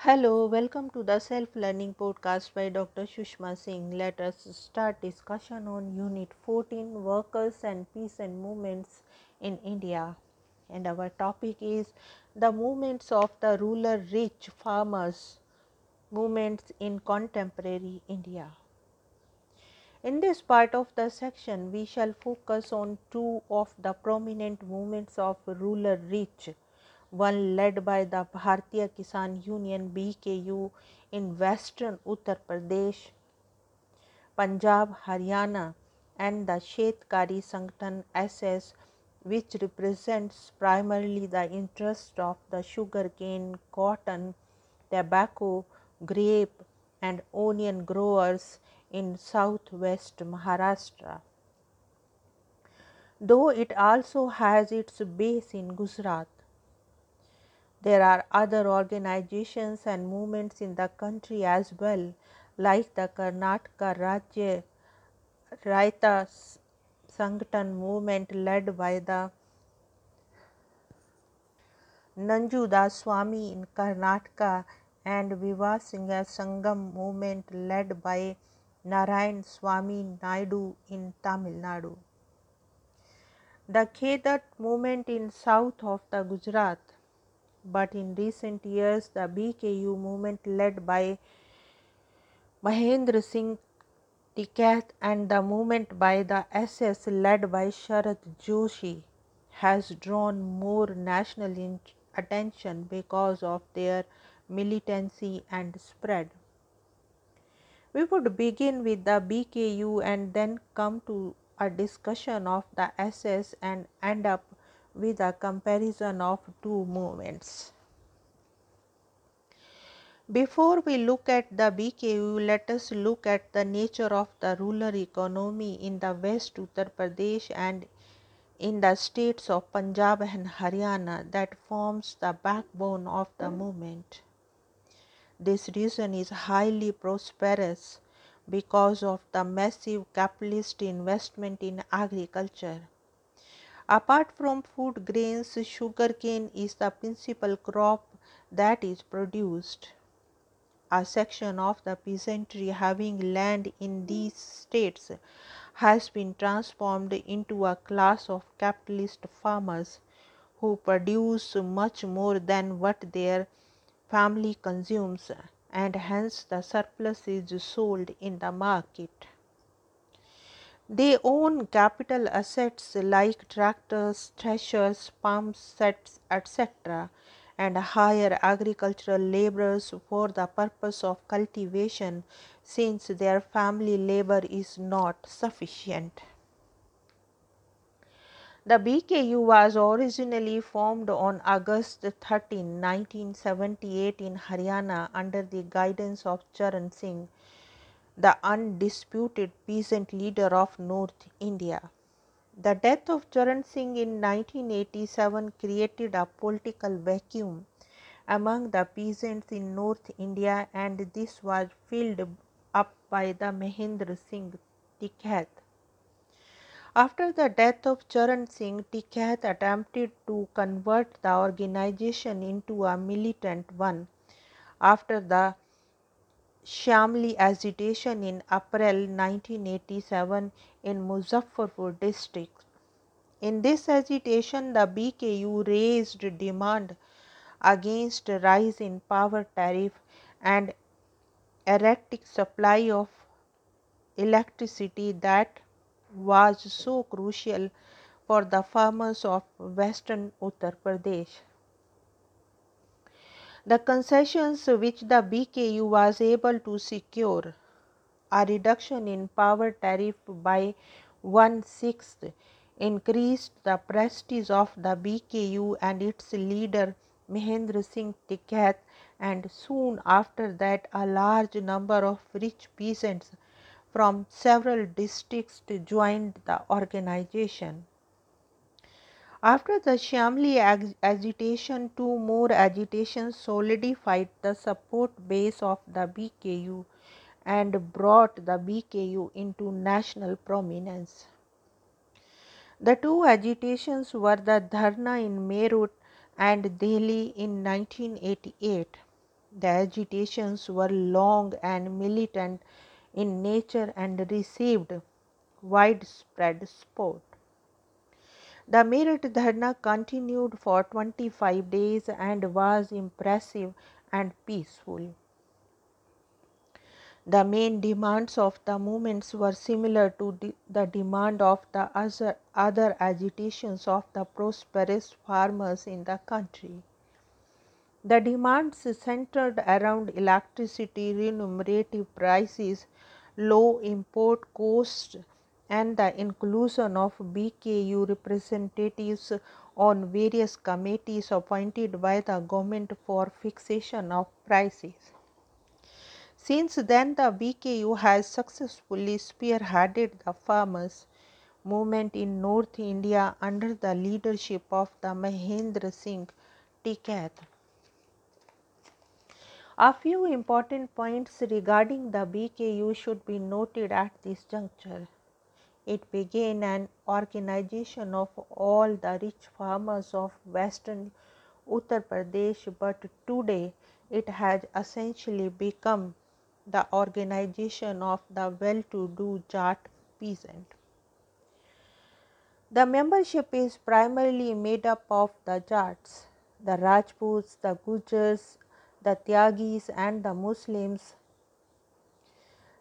Hello, welcome to the self learning podcast by Dr. Sushma Singh. Let us start discussion on Unit 14 Workers and Peasant Movements in India. And our topic is the movements of the ruler rich farmers movements in contemporary India. In this part of the section, we shall focus on two of the prominent movements of ruler rich one led by the Bharatiya Kisan Union BKU in western Uttar Pradesh, Punjab, Haryana, and the Shetkari Sangathan SS, which represents primarily the interest of the sugarcane, cotton, tobacco, grape, and onion growers in southwest Maharashtra. Though it also has its base in Gujarat. There are other organizations and movements in the country as well, like the Karnataka Rajya Raita Sangathan movement led by the Nanjudas Swami in Karnataka and Vivasingha Sangam movement led by Narayan Swami Naidu in Tamil Nadu. The Khedat movement in south of the Gujarat but in recent years the BKU movement led by Mahendra Singh Tikait and the movement by the SS led by Sharad Joshi has drawn more national attention because of their militancy and spread. We would begin with the BKU and then come to a discussion of the SS and end up with a comparison of two movements. Before we look at the BKU, let us look at the nature of the rural economy in the West Uttar Pradesh and in the states of Punjab and Haryana that forms the backbone of the movement. This region is highly prosperous because of the massive capitalist investment in agriculture. Apart from food grains, sugarcane is the principal crop that is produced. A section of the peasantry having land in these states has been transformed into a class of capitalist farmers who produce much more than what their family consumes and hence the surplus is sold in the market. They own capital assets like tractors, threshers, pump sets, etc., and hire agricultural laborers for the purpose of cultivation since their family labor is not sufficient. The BKU was originally formed on August 13, 1978 in Haryana under the guidance of Charan Singh the undisputed peasant leader of North India. The death of Charan Singh in 1987 created a political vacuum among the peasants in North India and this was filled up by the Mahendra Singh Tikait. After the death of Charan Singh, Tikait attempted to convert the organization into a militant one. After the Shamli agitation in April 1987 in Muzaffarnagar district. In this agitation, the BKU raised demand against rise in power tariff and erratic supply of electricity that was so crucial for the farmers of western Uttar Pradesh. The concessions which the BKU was able to secure, a reduction in power tariff by one sixth, increased the prestige of the BKU and its leader Mahendra Singh Tikait, and soon after that, a large number of rich peasants from several districts joined the organization. After the Shamli ag agitation, two more agitations solidified the support base of the BKU and brought the BKU into national prominence. The two agitations were the Dharna in Meerut and Delhi in 1988. The agitations were long and militant in nature and received widespread support. The Meerut Dharna continued for 25 days and was impressive and peaceful. The main demands of the movements were similar to the demand of the other, other agitations of the prosperous farmers in the country. The demands centered around electricity, remunerative prices, low import costs, and the inclusion of BKU representatives on various committees appointed by the government for fixation of prices. Since then, the BKU has successfully spearheaded the farmers' movement in North India under the leadership of the Mahendra Singh Tikait. A few important points regarding the BKU should be noted at this juncture. It began an organization of all the rich farmers of western Uttar Pradesh, but today it has essentially become the organization of the well to do Jat peasant. The membership is primarily made up of the Jats, the Rajputs, the Gujars, the Tyagis, and the Muslims.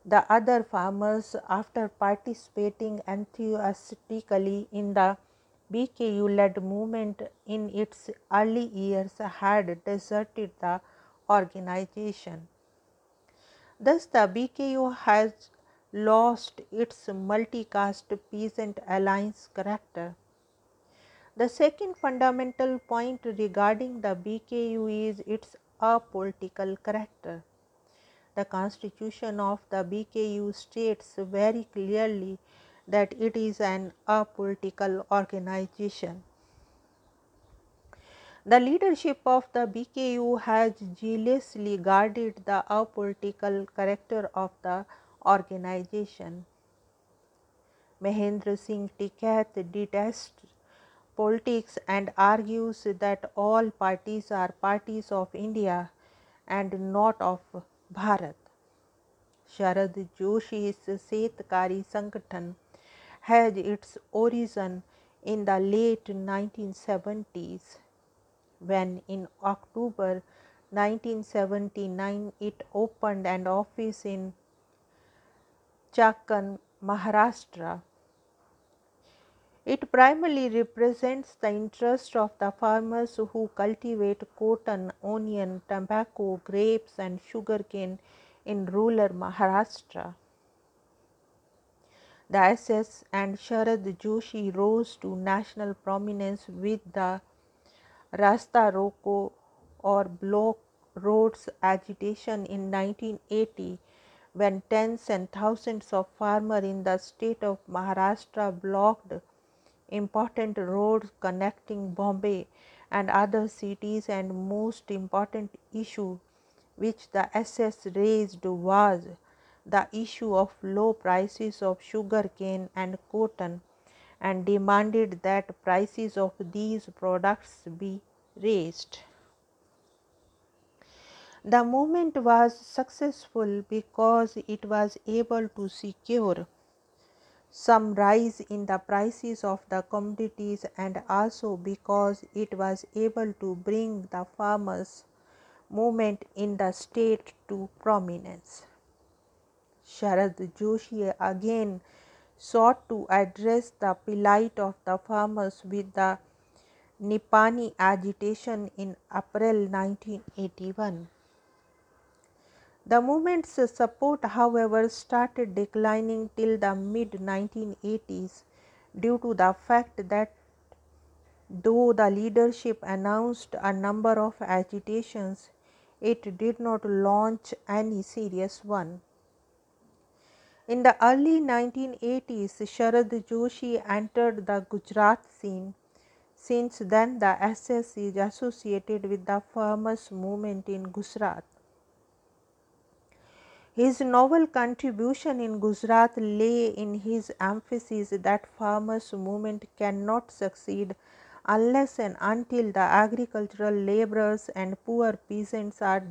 The other farmers, after participating enthusiastically in the BKU led movement in its early years, had deserted the organization. Thus, the BKU has lost its multi-caste peasant alliance character. The second fundamental point regarding the BKU is its apolitical character. The constitution of the BKU states very clearly that it is an apolitical organization. The leadership of the BKU has jealously guarded the apolitical character of the organization. Mahendra Singh Tikait detests politics and argues that all parties are parties of India and not of Bharat. Sharad Joshi इस सेहतकारी संगठन, has its origin in the late 1970s when in October 1979 it open and office in Chakan Maharashtra It primarily represents the interest of the farmers who cultivate cotton, onion, tobacco, grapes, and sugarcane in rural Maharashtra. The SS and Sharad Joshi rose to national prominence with the Rasta Roko or block roads agitation in 1980 when tens and thousands of farmers in the state of Maharashtra blocked important roads connecting Bombay and other cities and most important issue which the SS raised was the issue of low prices of sugar cane and cotton and demanded that prices of these products be raised. The movement was successful because it was able to secure some rise in the prices of the commodities and also because it was able to bring the farmers movement in the state to prominence. Sharad Joshi again sought to address the plight of the farmers with the Nipani agitation in April 1981. The movement's support, however, started declining till the mid 1980s due to the fact that though the leadership announced a number of agitations, it did not launch any serious one. In the early 1980s, Sharad Joshi entered the Gujarat scene. Since then, the SS is associated with the farmers' movement in Gujarat. His novel contribution in Gujarat lay in his emphasis that farmers' movement cannot succeed unless and until the agricultural laborers and poor peasants are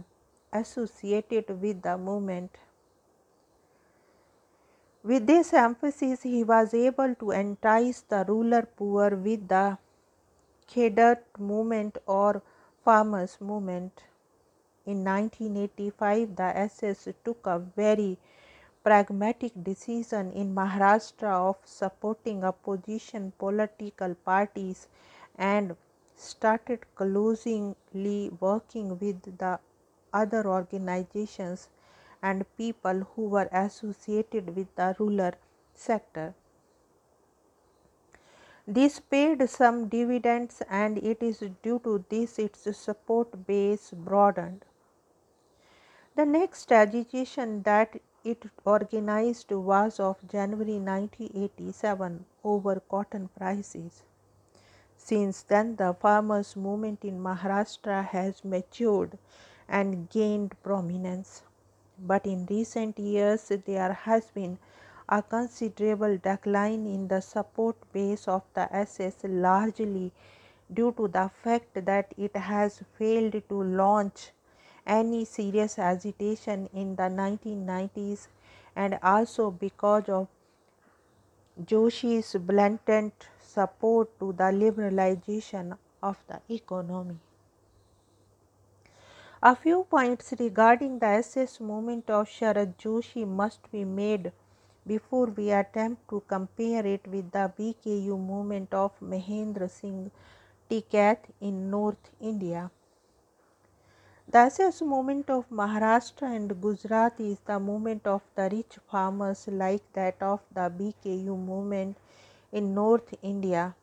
associated with the movement. With this emphasis, he was able to entice the ruler poor with the Khedat movement or farmers movement. In 1985, the SS took a very pragmatic decision in Maharashtra of supporting opposition political parties and started closely working with the other organizations and people who were associated with the rural sector. This paid some dividends and it is due to this its support base broadened. The next agitation that it organized was of January 1987 over cotton prices. Since then, the farmers' movement in Maharashtra has matured and gained prominence but in recent years there has been a considerable decline in the support base of the SS largely due to the fact that it has failed to launch any serious agitation in the 1990s and also because of Joshi's blatant support to the liberalization of the economy. A few points regarding the SS movement of Sharad Joshi must be made before we attempt to compare it with the BKU movement of Mahendra Singh Tikait in North India. The SS movement of Maharashtra and Gujarat is the movement of the rich farmers like that of the BKU movement in North India,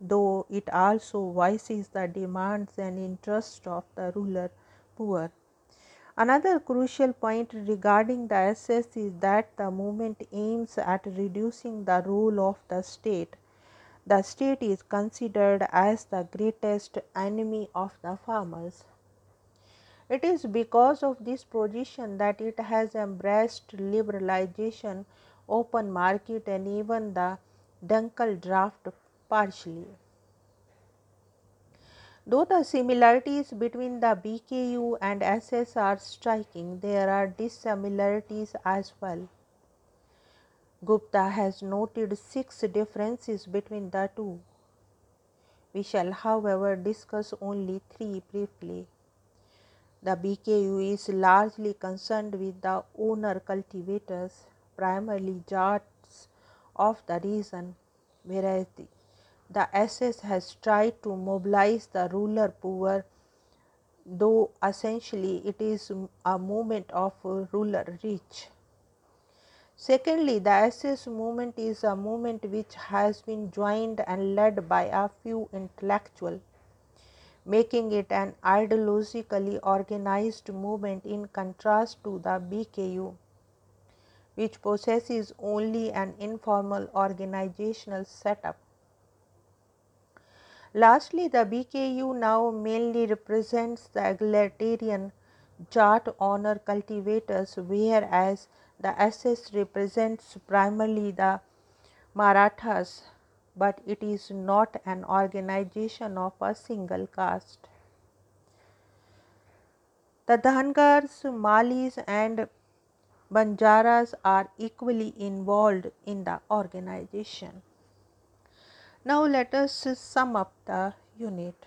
though it also voices the demands and interests of the ruler poor. Another crucial point regarding the SS is that the movement aims at reducing the role of the state. The state is considered as the greatest enemy of the farmers. It is because of this position that it has embraced liberalization, open market, and even the Dunkel draft partially. Though the similarities between the BKU and SS are striking, there are dissimilarities as well. Gupta has noted six differences between the two. We shall, however, discuss only three briefly. The BKU is largely concerned with the owner cultivators, primarily Jats of the region, whereas the the SS has tried to mobilize the ruler poor, though essentially it is a movement of ruler rich. Secondly, the SS movement is a movement which has been joined and led by a few intellectuals, making it an ideologically organized movement in contrast to the BKU, which possesses only an informal organizational setup. Lastly, the BKU now mainly represents the egalitarian Jat honor cultivators, whereas the SS represents primarily the Marathas, but it is not an organization of a single caste. The Dhangars, Malis, and Banjaras are equally involved in the organization. Now let us sum up the unit.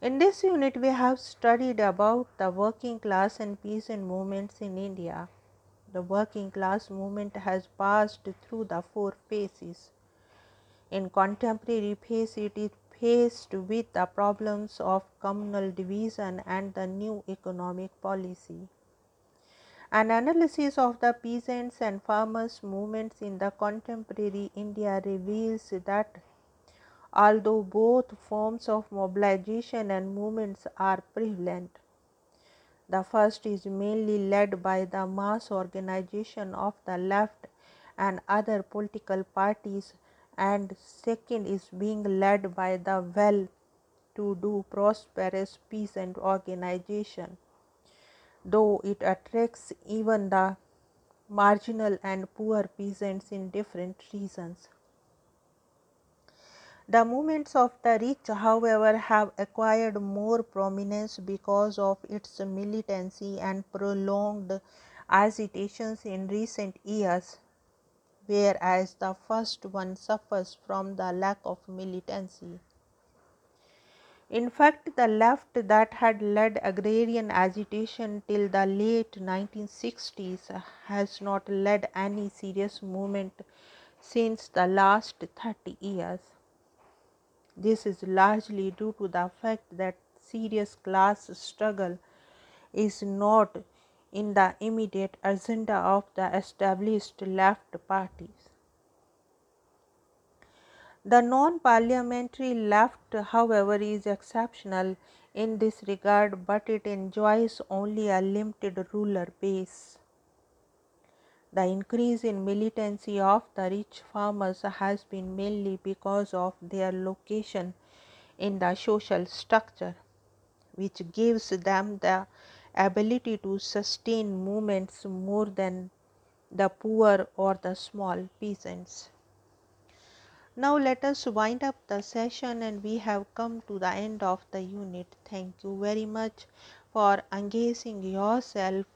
In this unit we have studied about the working class and peasant movements in India. The working class movement has passed through the four phases. In contemporary phase it is faced with the problems of communal division and the new economic policy. An analysis of the peasants and farmers movements in the contemporary India reveals that although both forms of mobilization and movements are prevalent, the first is mainly led by the mass organization of the left and other political parties and second is being led by the well to do prosperous peasant organization though it attracts even the marginal and poor peasants in different regions. The movements of the rich, however, have acquired more prominence because of its militancy and prolonged agitations in recent years, whereas the first one suffers from the lack of militancy. In fact, the left that had led agrarian agitation till the late 1960s has not led any serious movement since the last 30 years. This is largely due to the fact that serious class struggle is not in the immediate agenda of the established left parties. The non parliamentary left, however, is exceptional in this regard, but it enjoys only a limited ruler base. The increase in militancy of the rich farmers has been mainly because of their location in the social structure, which gives them the ability to sustain movements more than the poor or the small peasants. Now let us wind up the session and we have come to the end of the unit. Thank you very much for engaging yourself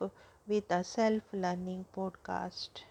with a self learning podcast.